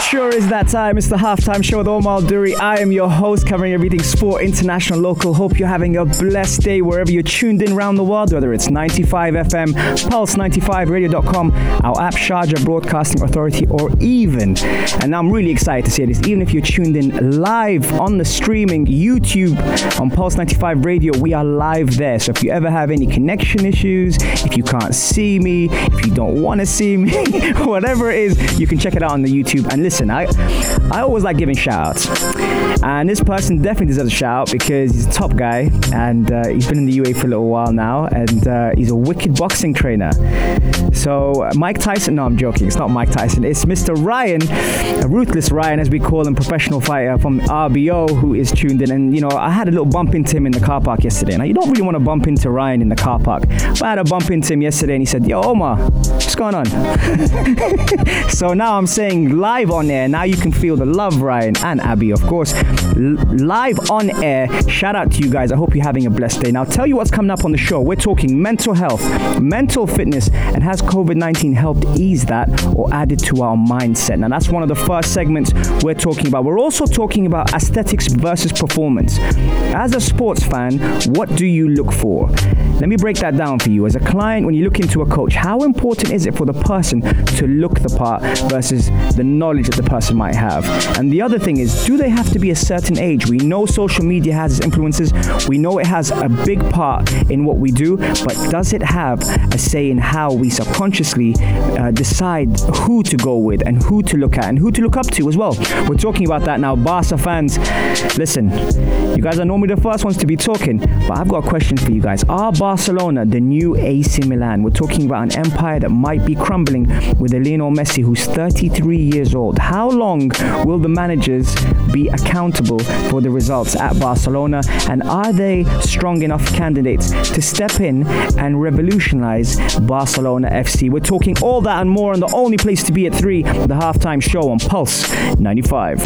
It sure is that time. It's the halftime show with Omar Duri. I am your host, covering everything sport, international, local. Hope you're having a blessed day wherever you're tuned in around the world, whether it's 95 FM, Pulse95Radio.com, our app, Sharjah Broadcasting Authority, or even, and I'm really excited to say this, even if you're tuned in live on the streaming YouTube on Pulse 95 Radio, we are live there. So if you ever have any connection issues, if you can't see me, if you don't want to see me, whatever it is, you can check it out on the YouTube. And listen, I I always like giving shout outs. And this person definitely deserves a shout out because he's a top guy and uh, he's been in the UAE for a little while now and uh, he's a wicked boxing trainer. So, Mike Tyson, no, I'm joking, it's not Mike Tyson, it's Mr. Ryan, ruthless Ryan, as we call him, professional fighter from RBO, who is tuned in. And, you know, I had a little bump into him in the car park yesterday. Now, you don't really want to bump into Ryan in the car park, but I had a bump into him yesterday and he said, Yo, Omar, what's going on? so now I'm saying live on air. Now you can feel the love, Ryan and Abby, of course. L- live on air. Shout out to you guys. I hope you're having a blessed day. Now, tell you what's coming up on the show. We're talking mental health, mental fitness, and has COVID 19 helped ease that or added to our mindset? Now, that's one of the first segments we're talking about. We're also talking about aesthetics versus performance. As a sports fan, what do you look for? Let me break that down for you. As a client, when you look into a coach, how important is it for the person to look the part versus the knowledge that the person might have? And the other thing is, do they have to be a certain age? We know social media has its influences, we know it has a big part in what we do, but does it have a say in how we subconsciously uh, decide who to go with and who to look at and who to look up to as well? We're talking about that now. Barca fans, listen, you guys are normally the first ones to be talking, but I've got a question for you guys. Are Barcelona the new AC Milan? We're talking about an empire that might be crumbling with a Lionel Messi who's 33 years old. How long will the managers be accountable for the results at Barcelona? And are they strong enough candidates to step in and revolutionize Barcelona FC? We're talking all that and more on the only place to be at 3, the halftime show on Pulse 95.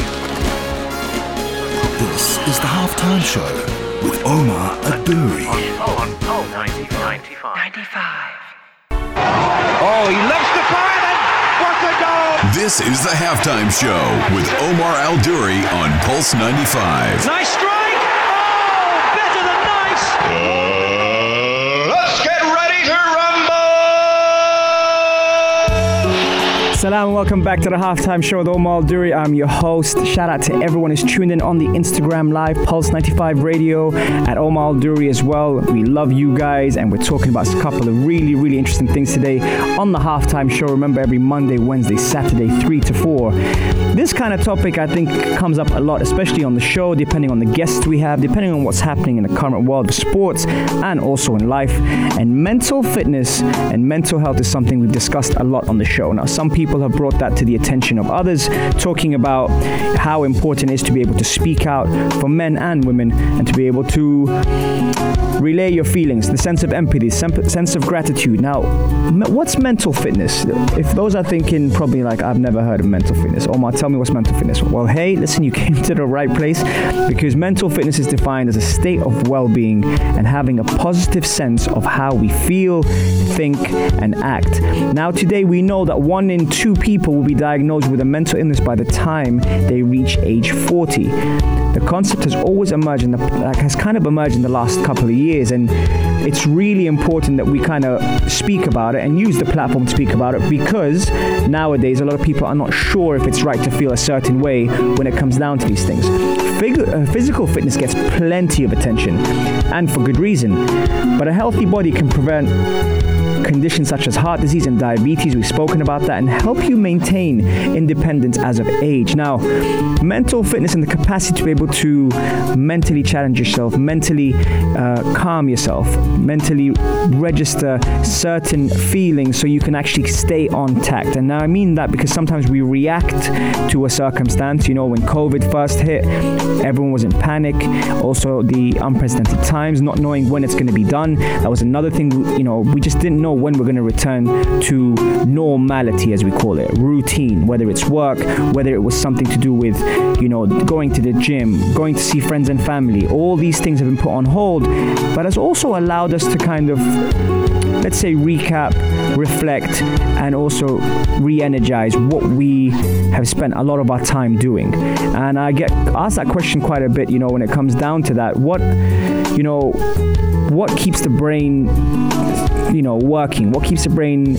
This is the halftime show with Omar Aduri. Oh, he loves the fire. What a goal! This is the halftime show with Omar Al Duri on Pulse 95. Nice strike! Oh, better than nice! let's Salam welcome back to the halftime show with Omar Duri. I'm your host. Shout out to everyone who's tuned in on the Instagram live, Pulse 95 Radio, at Omar Duri as well. We love you guys, and we're talking about a couple of really, really interesting things today on the halftime show. Remember, every Monday, Wednesday, Saturday, 3 to 4. This kind of topic, I think, comes up a lot, especially on the show, depending on the guests we have, depending on what's happening in the current world of sports and also in life. And mental fitness and mental health is something we've discussed a lot on the show. Now, some people have brought that to the attention of others, talking about how important it is to be able to speak out for men and women and to be able to relay your feelings, the sense of empathy, sense of gratitude. Now, what's mental fitness? If those are thinking probably like, I've never heard of mental fitness, Omar, tell me what's mental fitness. Well, hey, listen, you came to the right place because mental fitness is defined as a state of well being and having a positive sense of how we feel, think, and act. Now, today we know that one in two people will be diagnosed with a mental illness by the time they reach age 40. The concept has always emerged, in the, like, has kind of emerged in the last couple of years, and it's really important that we kind of speak about it and use the platform to speak about it because nowadays a lot of people are not sure if it's right to feel a certain way when it comes down to these things. Uh, physical fitness gets plenty of attention, and for good reason, but a healthy body can prevent conditions such as heart disease and diabetes. We've spoken about that and help you maintain independence as of age. Now, mental fitness and the capacity to be able to mentally challenge yourself, mentally uh, calm yourself, mentally register certain feelings so you can actually stay on tact. And now I mean that because sometimes we react to a circumstance. You know, when COVID first hit, everyone was in panic. Also, the unprecedented times, not knowing when it's going to be done. That was another thing, you know, we just didn't know when we're going to return to normality, as we call it, routine, whether it's work, whether it was something to do with, you know, going to the gym, going to see friends and family. All these things have been put on hold, but has also allowed us to kind of let's say recap, reflect, and also re-energize what we have spent a lot of our time doing. And I get asked that question quite a bit, you know, when it comes down to that. What, you know, what keeps the brain, you know, working? What keeps the brain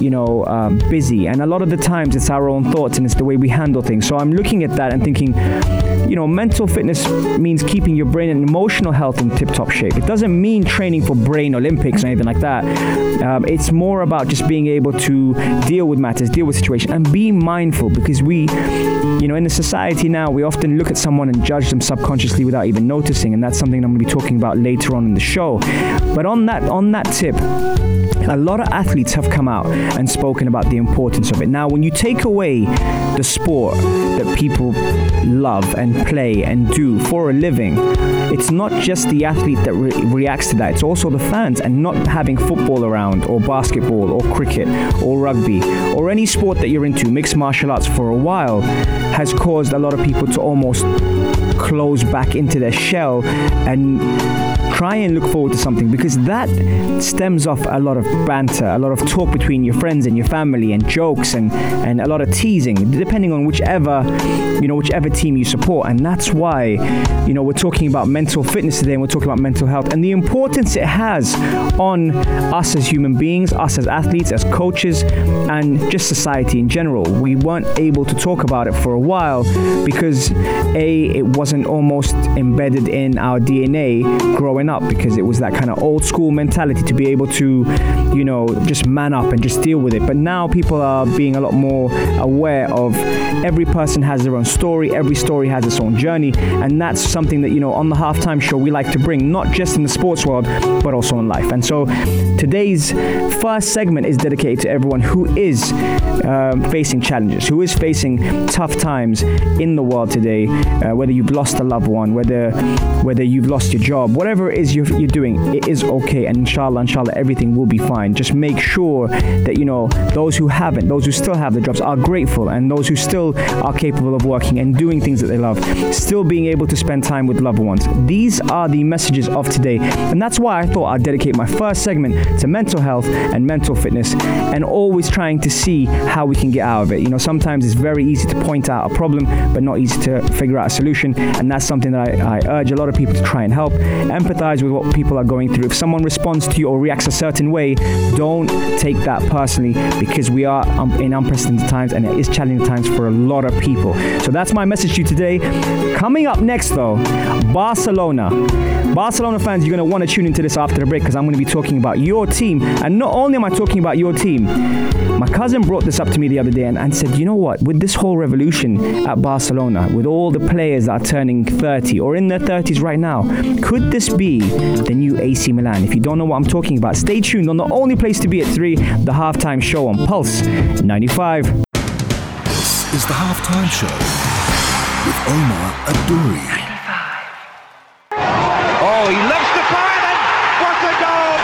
you know, um, busy. And a lot of the times it's our own thoughts and it's the way we handle things. So I'm looking at that and thinking, you know, mental fitness means keeping your brain and emotional health in tip top shape. It doesn't mean training for brain Olympics or anything like that. Um, it's more about just being able to deal with matters, deal with situations, and be mindful because we, you know, in the society now, we often look at someone and judge them subconsciously without even noticing. And that's something I'm going to be talking about later on in the show. But on that, on that tip, a lot of athletes have come out and spoken about the importance of it. Now, when you take away the sport that people love and play and do for a living, it's not just the athlete that re- reacts to that, it's also the fans. And not having football around, or basketball, or cricket, or rugby, or any sport that you're into, mixed martial arts for a while, has caused a lot of people to almost close back into their shell and try and look forward to something because that stems off a lot of banter, a lot of talk between your friends and your family, and jokes and and a lot of teasing, depending on whichever you know whichever team you support. And that's why you know we're talking about mental fitness today, and we're talking about mental health and the importance it has on us as human beings, us as athletes, as coaches, and just society in general. We weren't able to talk about it for a while because a it wasn't almost embedded in our DNA growing up because it was that kind of old school mentality to be able to, you know, just man up and just deal with it. But now people are being a lot more aware of every person has their own story, every story has its own journey, and that's something that, you know, on the halftime show we like to bring, not just in the sports world, but also in life. And so today's first segment is dedicated to everyone who is um, facing challenges, who is facing tough times in the world today, uh, whether you've lost a loved one, whether whether you've lost your job, whatever is you're, you're doing, it is okay. And inshallah, inshallah, everything will be fine. Just make sure that, you know, those who haven't, those who still have the jobs are grateful, and those who still are capable of working and doing things that they love, still being able to spend time with loved ones. These are the messages of today. And that's why I thought I'd dedicate my first segment to mental health and mental fitness and always trying to see how we can get out of it. You know, sometimes it's very easy to point out a problem, but not easy to figure out a solution. And that's something that I, I urge a lot of people to try and help. Empathize with what people are going through. If someone responds to you or reacts a certain way, don't take that personally because we are um, in unprecedented times and it is challenging times for a lot of people. So that's my message to you today. Coming up next, though, Barcelona. Barcelona fans, you're going to want to tune into this after the break because I'm going to be talking about your team. And not only am I talking about your team, my cousin brought this up to me the other day and, and said, you know what, with this whole revolution at Barcelona, with all the players that are turning 30 or in their 30s right now, could this be the new AC Milan? If you don't know what I'm talking about, stay tuned on the only place to be at 3, the halftime show on Pulse 95. This is the halftime show with Omar Adouri. Oh, he loves the fire then. What a goal!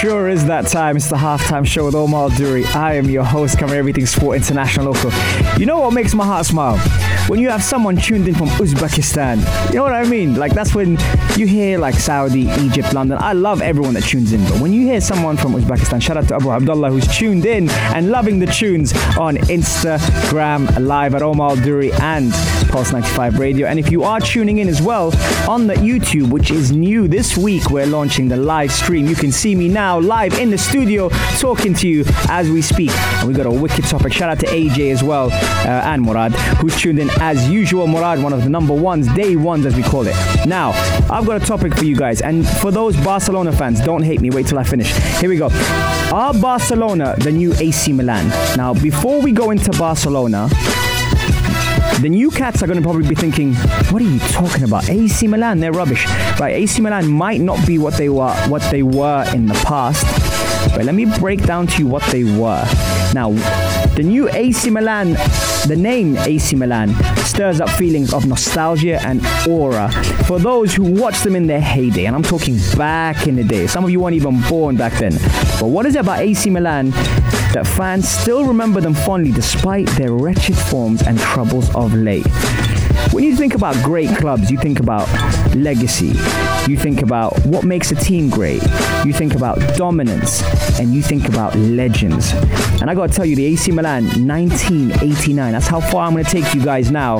Sure is that time. It's the halftime show with Omar Duri. I am your host, covering everything sport, international, local. You know what makes my heart smile? When you have someone tuned in from Uzbekistan. You know what I mean? Like that's when you hear like Saudi, Egypt, London. I love everyone that tunes in, but when you hear someone from Uzbekistan, shout out to Abu Abdullah who's tuned in and loving the tunes on Instagram live at Omar Duri and Pulse 95 Radio. And if you are tuning in as well on the YouTube, which is new this week, we're launching the live stream. You can see me now live in the studio talking to you as we speak. And we got a wicked topic. Shout out to AJ as well uh, and Murad, who's tuned in as usual. Murad, one of the number ones, day ones as we call it. Now, I've got a topic for you guys. And for those Barcelona fans, don't hate me. Wait till I finish. Here we go. Are Barcelona the new AC Milan? Now, before we go into Barcelona, the new cats are going to probably be thinking, what are you talking about? AC Milan, they're rubbish. Right, AC Milan might not be what they were what they were in the past. But let me break down to you what they were. Now, the new AC Milan, the name AC Milan, stirs up feelings of nostalgia and aura for those who watched them in their heyday. And I'm talking back in the day. Some of you weren't even born back then. But what is it about AC Milan that fans still remember them fondly despite their wretched forms and troubles of late? When you think about great clubs, you think about legacy. You think about what makes a team great. You think about dominance and you think about legends. And I got to tell you, the AC Milan 1989, that's how far I'm going to take you guys now.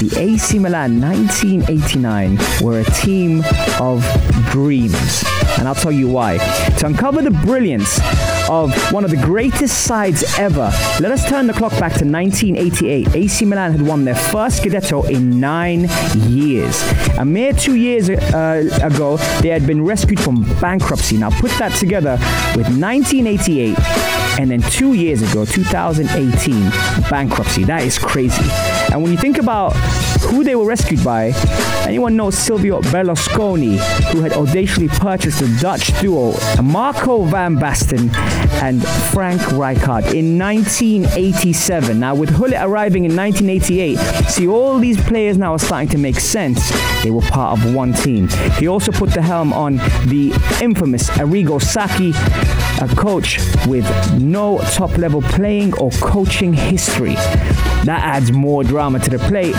The AC Milan 1989 were a team of dreams. And I'll tell you why. To uncover the brilliance of one of the greatest sides ever, let us turn the clock back to 1988. AC Milan had won their first Scudetto in nine years. A mere two years uh, ago, they had been rescued from bankruptcy. Now put that together with 1988 and then two years ago, 2018, bankruptcy. That is crazy. And when you think about who they were rescued by, anyone knows Silvio Berlusconi, who had audaciously purchased the Dutch duo Marco van Basten and Frank Rijkaard in 1987. Now, with Gullit arriving in 1988, see all these players now are starting to make sense. They were part of one team. He also put the helm on the infamous Arrigo Sacchi, a coach with no top level playing or coaching history. That adds more drama to the plate.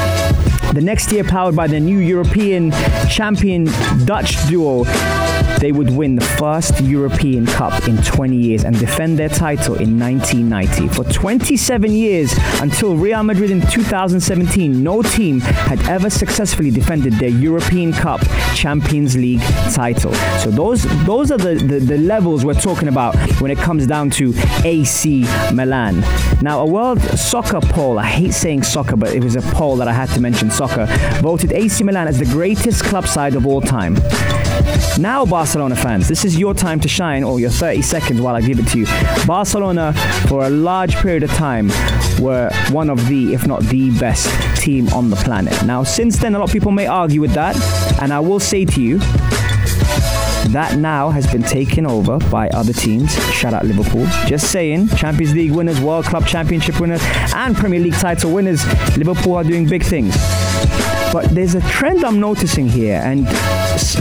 The next year, powered by the new European champion Dutch duo, they would win the first European Cup in 20 years and defend their title in 1990. For 27 years until Real Madrid in 2017, no team had ever successfully defended their European Cup Champions League title. So those those are the, the, the levels we're talking about when it comes down to AC Milan. Now, a world soccer poll, I hate saying soccer, but it was a poll that I had to mention soccer, voted AC Milan as the greatest club side of all time. Now, Barcelona fans, this is your time to shine, or your 30 seconds while I give it to you. Barcelona, for a large period of time, were one of the, if not the best team on the planet. Now, since then, a lot of people may argue with that, and I will say to you, that now has been taken over by other teams. Shout out Liverpool. Just saying, Champions League winners, World Club Championship winners, and Premier League title winners. Liverpool are doing big things. But there's a trend I'm noticing here, and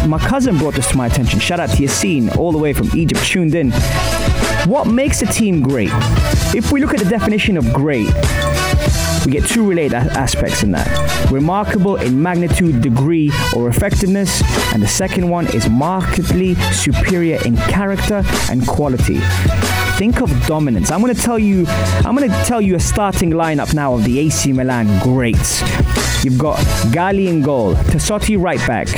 my cousin brought this to my attention. Shout out to Yassine, all the way from Egypt, tuned in. What makes a team great? If we look at the definition of great, we get two related aspects in that remarkable in magnitude, degree, or effectiveness, and the second one is markedly superior in character and quality. Think of dominance. I'm going to tell you. I'm going to tell you a starting lineup now of the AC Milan greats. You've got Galli in goal, Tassotti right back,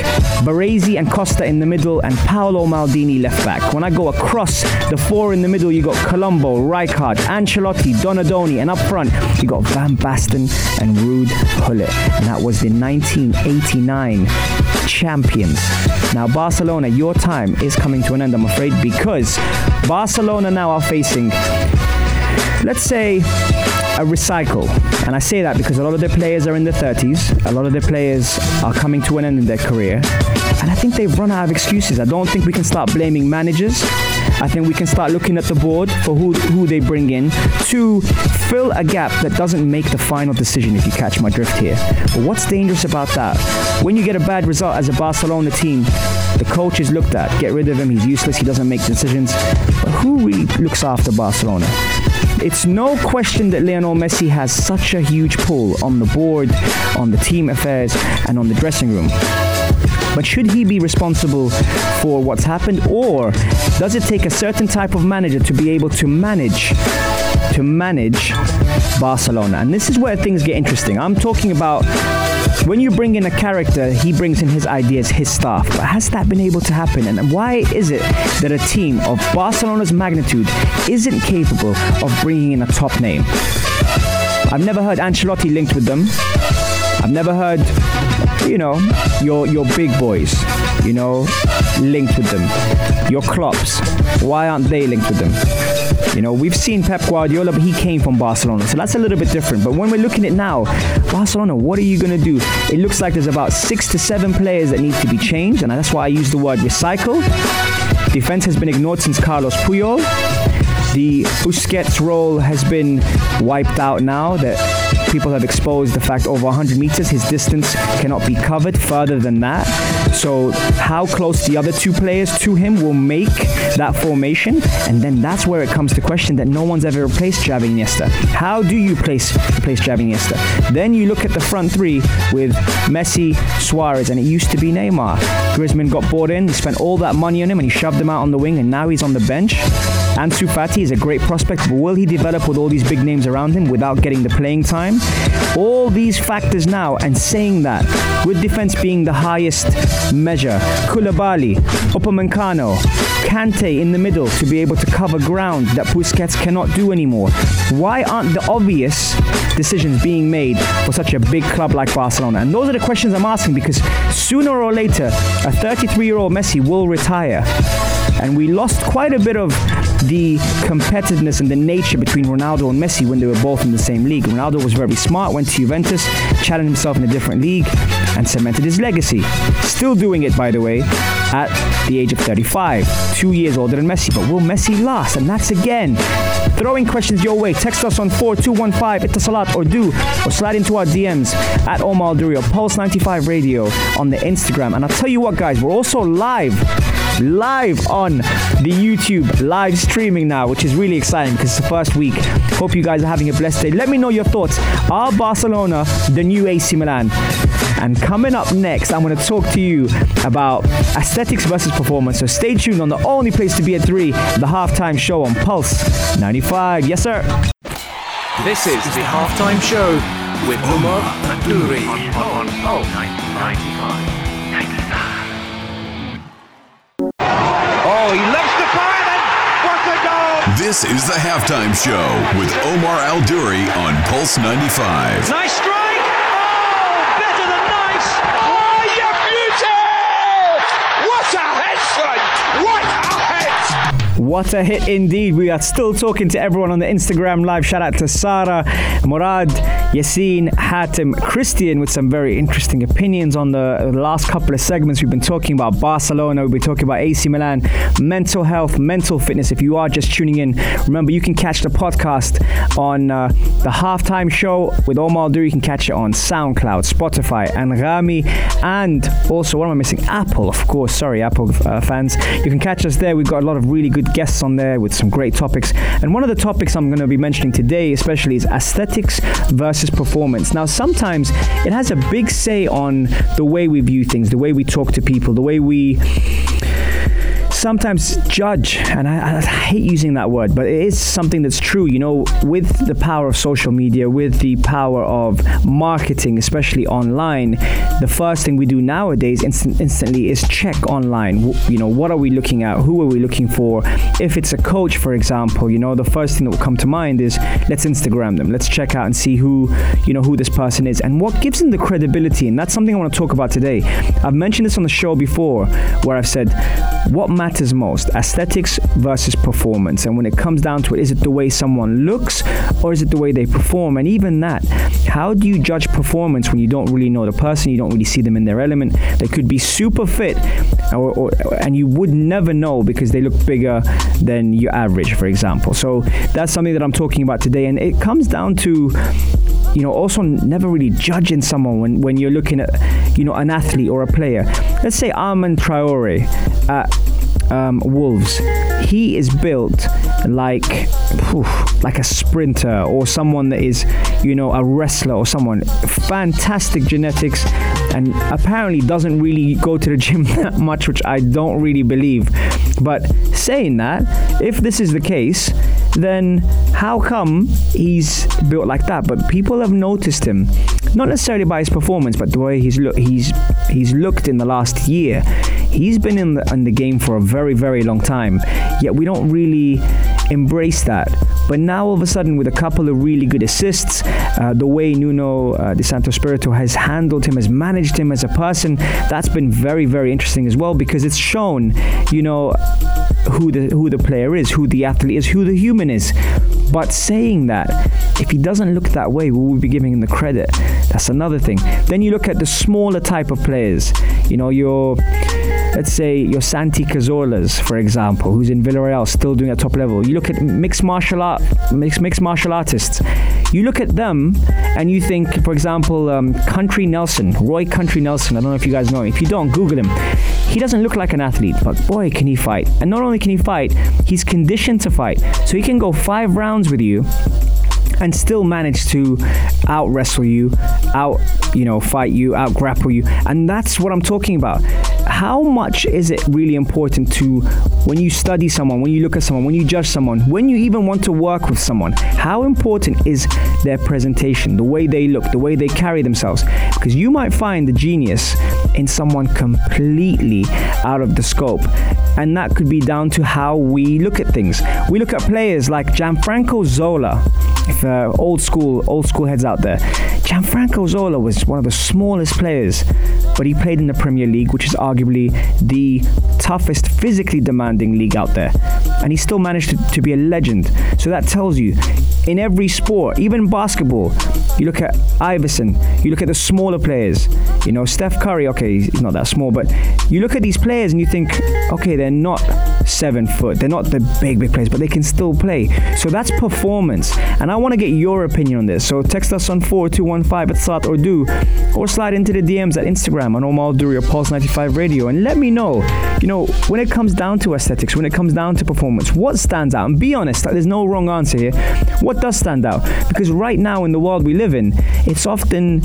Baresi and Costa in the middle, and Paolo Maldini left back. When I go across the four in the middle, you've got Colombo, Rijkaard, Ancelotti, Donadoni, and up front you've got Van Basten and Ruud Gullit. And that was the 1989 champions. Now, Barcelona, your time is coming to an end, I'm afraid, because Barcelona now are facing, let's say, recycle. And I say that because a lot of their players are in their 30s, a lot of their players are coming to an end in their career. And I think they've run out of excuses. I don't think we can start blaming managers. I think we can start looking at the board for who, who they bring in to fill a gap that doesn't make the final decision, if you catch my drift here. But what's dangerous about that? When you get a bad result as a Barcelona team, the coach is looked at. Get rid of him, he's useless, he doesn't make decisions. But who really looks after Barcelona? It's no question that Lionel Messi has such a huge pull on the board, on the team affairs, and on the dressing room. But should he be responsible for what's happened, or does it take a certain type of manager to be able to manage to manage Barcelona? And this is where things get interesting. I'm talking about when you bring in a character, he brings in his ideas, his staff. But has that been able to happen? And why is it that a team of Barcelona's magnitude isn't capable of bringing in a top name? I've never heard Ancelotti linked with them. I've never heard, you know, your your big boys, you know, linked with them. Your Klopps. Why aren't they linked with them? You know, we've seen Pep Guardiola, but he came from Barcelona, so that's a little bit different. But when we're looking at now, Barcelona, what are you going to do? It looks like there's about six to seven players that need to be changed, and that's why I use the word recycle. Defense has been ignored since Carlos Puyol. The Busquets role has been wiped out now that people have exposed the fact over 100 meters his distance cannot be covered further than that. So how close the other two players to him will make that formation, and then that's where it comes to question that no one's ever replaced Xavi Iniesta. How do you place replace Xavi Iniesta? Then you look at the front three with Messi, Suarez, and it used to be Neymar. Griezmann got bought in, he spent all that money on him, and he shoved him out on the wing, and now he's on the bench. Ansu Fati is a great prospect, but will he develop with all these big names around him without getting the playing time? All these factors now, and saying that, with defense being the highest measure, Koulibaly, Upamecano, Kante in the middle to be able to cover ground that Busquets cannot do anymore. Why aren't the obvious decisions being made for such a big club like Barcelona? And those are the questions I'm asking because sooner or later, a 33 year old Messi will retire. And we lost quite a bit of the competitiveness and the nature between Ronaldo and Messi when they were both in the same league. Ronaldo was very smart, went to Juventus, challenged himself in a different league, and cemented his legacy. Still doing it, by the way, at the age of 35, two years older than Messi. But will Messi last? And that's again throwing questions your way. Text us on 4215 Etisalat or du, or slide into our DMs at Omar Duri or Pulse 95 Radio on the Instagram. And I'll tell you what, guys, we're also live live on the YouTube live streaming now, which is really exciting because it's the first week. Hope you guys are having a blessed day. Let me know your thoughts. Are Barcelona the new AC Milan? And coming up next, I'm going to talk to you about aesthetics versus performance. So stay tuned on the only place to be at 3, the halftime show on Pulse 95. Yes, sir. This is the halftime show with Umar Duri on Pulse 95. Oh, he loves the fire and what a goal! This is the halftime show with Omar Al Duri on Pulse 95. Nice strike! Oh, better than nice! Oh, you beauty! What a head! What a head! What a hit indeed. We are still talking to everyone on the Instagram live. Shout out to Sarah, Murad, Yassine, Hatim, Christian with some very interesting opinions on the last couple of segments. We've been talking about Barcelona, we've been talking about AC Milan, mental health, mental fitness. If you are just tuning in, remember you can catch the podcast on uh, the halftime show with Omar Dur. You can catch it on SoundCloud, Spotify, Anghami, and also, what am I missing? Apple, of course. Sorry, Apple uh, fans. You can catch us there. We've got a lot of really good guests on there with some great topics. And one of the topics I'm going to be mentioning today, especially, is aesthetics versus performance. Now, sometimes it has a big say on the way we view things, the way we talk to people, the way we sometimes judge, and I, I, hate using that word, but it is something that's true. You know, with the power of social media, with the power of marketing, especially online, the first thing we do nowadays instant, instantly is check online. You know, what are we looking at? Who are we looking for? If it's a coach, for example, you know, the first thing that will come to mind is let's Instagram them. Let's check out and see who, you know, who this person is and what gives them the credibility. And that's something I want to talk about today. I've mentioned this on the show before, where I've said what matters most aesthetics versus performance and when it comes down to it is it the way someone looks or is it the way they perform and even that how do you judge performance when you don't really know the person, you don't really see them in their element? They could be super fit, or, or, and you would never know because they look bigger than your average, for example. So that's something that I'm talking about today, and it comes down to you know, also never really judging someone when, when you're looking at, you know, an athlete or a player. Let's say Adama Traore at um, Wolves. He is built like, like a sprinter or someone that is, you know, a wrestler or someone. Fantastic genetics, and apparently doesn't really go to the gym that much, which I don't really believe. But saying that, if this is the case, then how come he's built like that? But people have noticed him, not necessarily by his performance, but the way he's look he's he's looked in the last year. He's been in the, in the game for a very very long time, yet we don't really embrace that. But now all of a sudden, with a couple of really good assists, uh, the way Nuno uh, De Santo Spirito has handled him, has managed him as a person, that's been very, very interesting as well because it's shown, you know, who the who the player is, who the athlete is, who the human is. But saying that, if he doesn't look that way, will we be giving him the credit? That's another thing. Then you look at the smaller type of players. You know, your let's say your Santi Cazorlas, for example, who's in Villarreal, still doing at top level. You look at mixed martial art, mixed, mixed martial artists. You look at them and you think, for example, um, Country Nelson, Roy Country Nelson. I don't know if you guys know him. If you don't, Google him. He doesn't look like an athlete, but boy, can he fight! And not only can he fight, he's conditioned to fight, so he can go five rounds with you and still manage to out wrestle you, out you know fight you, out grapple you, and that's what I'm talking about. How much is it really important to when you study someone, when you look at someone, when you judge someone, when you even want to work with someone? How important is their presentation, the way they look, the way they carry themselves? Because you might find the genius in someone completely out of the scope. And that could be down to how we look at things. We look at players like Gianfranco Zola, if uh, old school old school heads out there. Gianfranco Zola was one of the smallest players, but he played in the Premier League, which is arguably the toughest, physically demanding league out there, and he still managed to, to be a legend. So that tells you, in every sport, even basketball, you look at Iverson, you look at the smaller players. You know, Steph Curry, okay, he's not that small, but you look at these players and you think, okay, they're not seven foot, they're not the big, big players, but they can still play. So that's performance. And I want to get your opinion on this. So text us on 4215 Etisalat or du, or slide into the DMs at Instagram on Omar Duri or Pulse 95 Radio and let me know, you know, when it comes down to aesthetics, when it comes down to performance, what stands out? And be honest, there's no wrong answer here. What does stand out? Because right now in the world we live in, it's often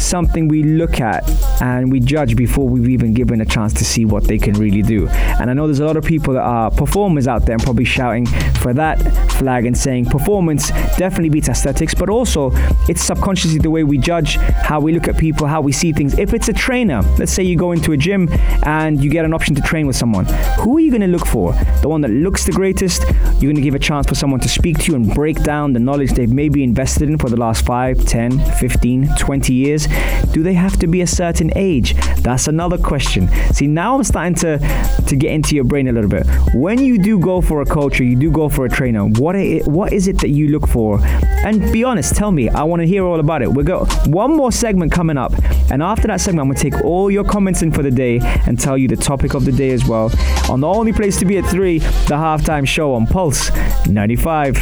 something we look at and we judge before we've even given a chance to see what they can really do. And I know there's a lot of people that are performers out there and probably shouting for that flag and saying performance definitely beats aesthetics, but also it's subconsciously the way we judge, how we look at people, how we see things. If it's a trainer, let's say you go into a gym and you get an option to train with someone, who are you going to look for? The one that looks the greatest? You're going to give a chance for someone to speak to you and break down the knowledge they've maybe invested in for the last 5, 10, 15, 20 years? Do they have to be a certain age? That's another question. See, now I'm starting to, to get into your brain a little bit. When you do go for a coach or you do go for a trainer, what, it, what is it that you look for? And be honest, tell me. I want to hear all about it. We've got one more segment coming up. And after that segment, I'm to take all your comments in for the day and tell you the topic of the day as well. On the only place to be at 3, the halftime show on Pulse 95.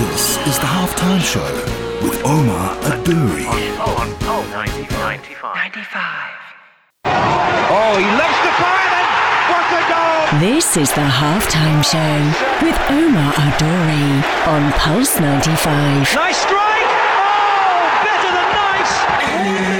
This is the halftime show with Omar Adouri. On Pulse 95. 95. Oh, he loves the fire then. What a goal! This is the halftime show with Omar Adori on Pulse 95. Nice strike. Oh, better than nice.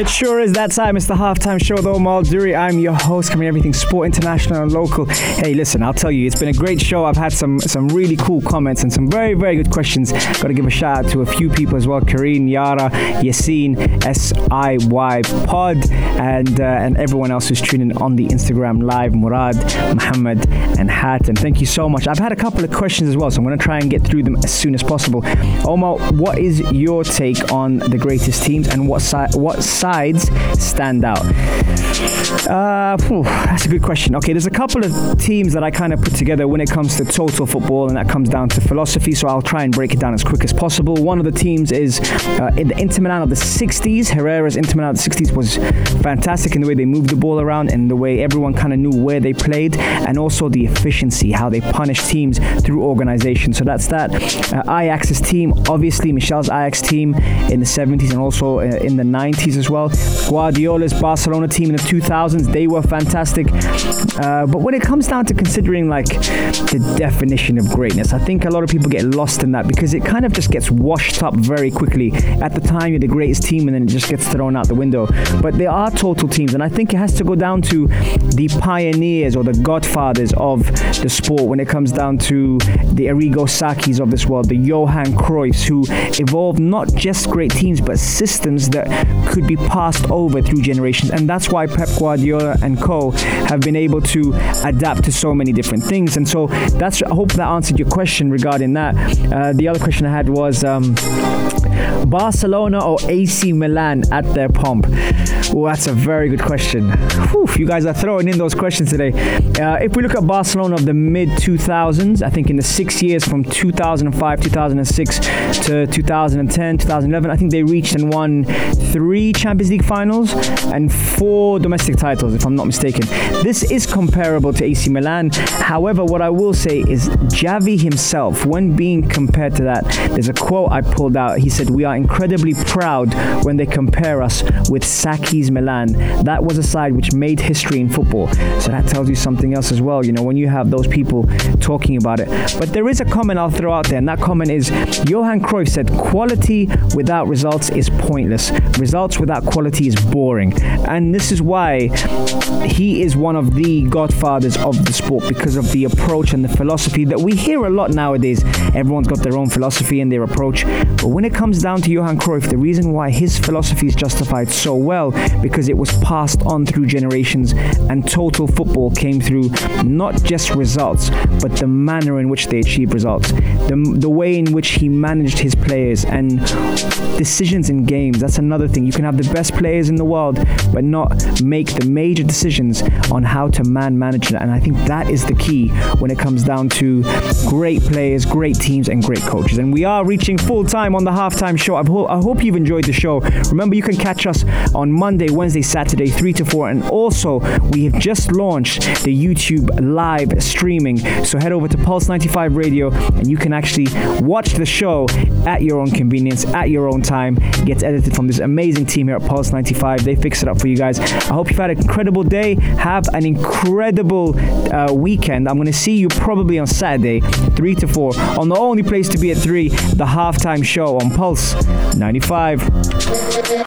It sure is that time. It's the halftime show with Omar Duri. I'm your host, covering everything sport, international, and local. Hey, listen, I'll tell you, it's been a great show. I've had some some really cool comments and some very, very good questions. Got to give a shout out to a few people as well Kareen, Yara, Yassine, SIY Pod, and, uh, and everyone else who's tuning in on the Instagram Live Murad, Muhammad, and Hat. And thank you so much. I've had a couple of questions as well, so I'm going to try and get through them as soon as possible. Omar, what is your take on the greatest teams and what, si- what side sides stand out? Uh, that's a good question. Okay, there's a couple of teams that I kind of put together when it comes to total football, and that comes down to philosophy. So I'll try and break it down as quick as possible. One of the teams is uh, in the Inter Milan of the 60s. Herrera's Inter Milan of the 60s was fantastic in the way they moved the ball around and the way everyone kind of knew where they played, and also the efficiency, how they punish teams through organization. So that's that. Uh, Ajax's team, obviously Michels' Ajax team in the 70s and also uh, in the 90s as well. Guardiola's Barcelona team in the 2000s, they were fantastic. Uh, but when it comes down to considering like the definition of greatness, I think a lot of people get lost in that because it kind of just gets washed up very quickly. At the time, you're the greatest team, and then it just gets thrown out the window. But there are total teams, and I think it has to go down to the pioneers or the godfathers of the sport when it comes down to the Arrigo Sacchis of this world, the Johan Cruyffs, who evolved not just great teams but systems that could be passed over through generations. And that's why Pep Guardiola and co have been able to adapt to so many different things. And so that's I hope that answered your question regarding that. Uh, the other question I had was. Um, Barcelona or AC Milan at their pomp? Oh, that's a very good question. Whew, you guys are throwing in those questions today. Uh, if we look at Barcelona of the mid 2000s, I think in the six years from 2005, 2006 to 2010, 2011, I think they reached and won three Champions League finals and four domestic titles, if I'm not mistaken. This is comparable to AC Milan. However, what I will say is Xavi himself, when being compared to that, there's a quote I pulled out. He said, We are incredibly proud when they compare us with Milan. That was a side which made history in football. So that tells you something else as well, you know, when you have those people talking about it. But there is a comment I'll throw out there, and that comment is Johan Cruyff said, Quality without results is pointless. Results without quality is boring. And this is why he is one of the godfathers of the sport because of the approach and the philosophy that we hear a lot nowadays. Everyone's got their own philosophy and their approach. But when it comes down to Johan Cruyff, the reason why his philosophy is justified so well because it was passed on through generations and total football came through not just results, but the manner in which they achieved results, the, the way in which he managed his players and decisions in games. That's another thing. You can have the best players in the world, but not make the major decisions on how to man manage it. And I think that is the key when it comes down to great players, great teams, and great coaches. And we are reaching full time on the halftime show. I, ho- I hope you've enjoyed the show. Remember, you can catch us on Monday, Wednesday, Saturday, 3 to 4. And also, we have just launched the YouTube live streaming. So head over to Pulse 95 Radio and you can actually watch the show at your own convenience, at your own time. It gets edited from this amazing team here at Pulse 95. They fix it up for you guys. I hope you've had an incredible day. Have an incredible uh, weekend. I'm going to see you probably on Saturday, 3 to 4, on the only place to be at 3, the halftime show on Pulse 95.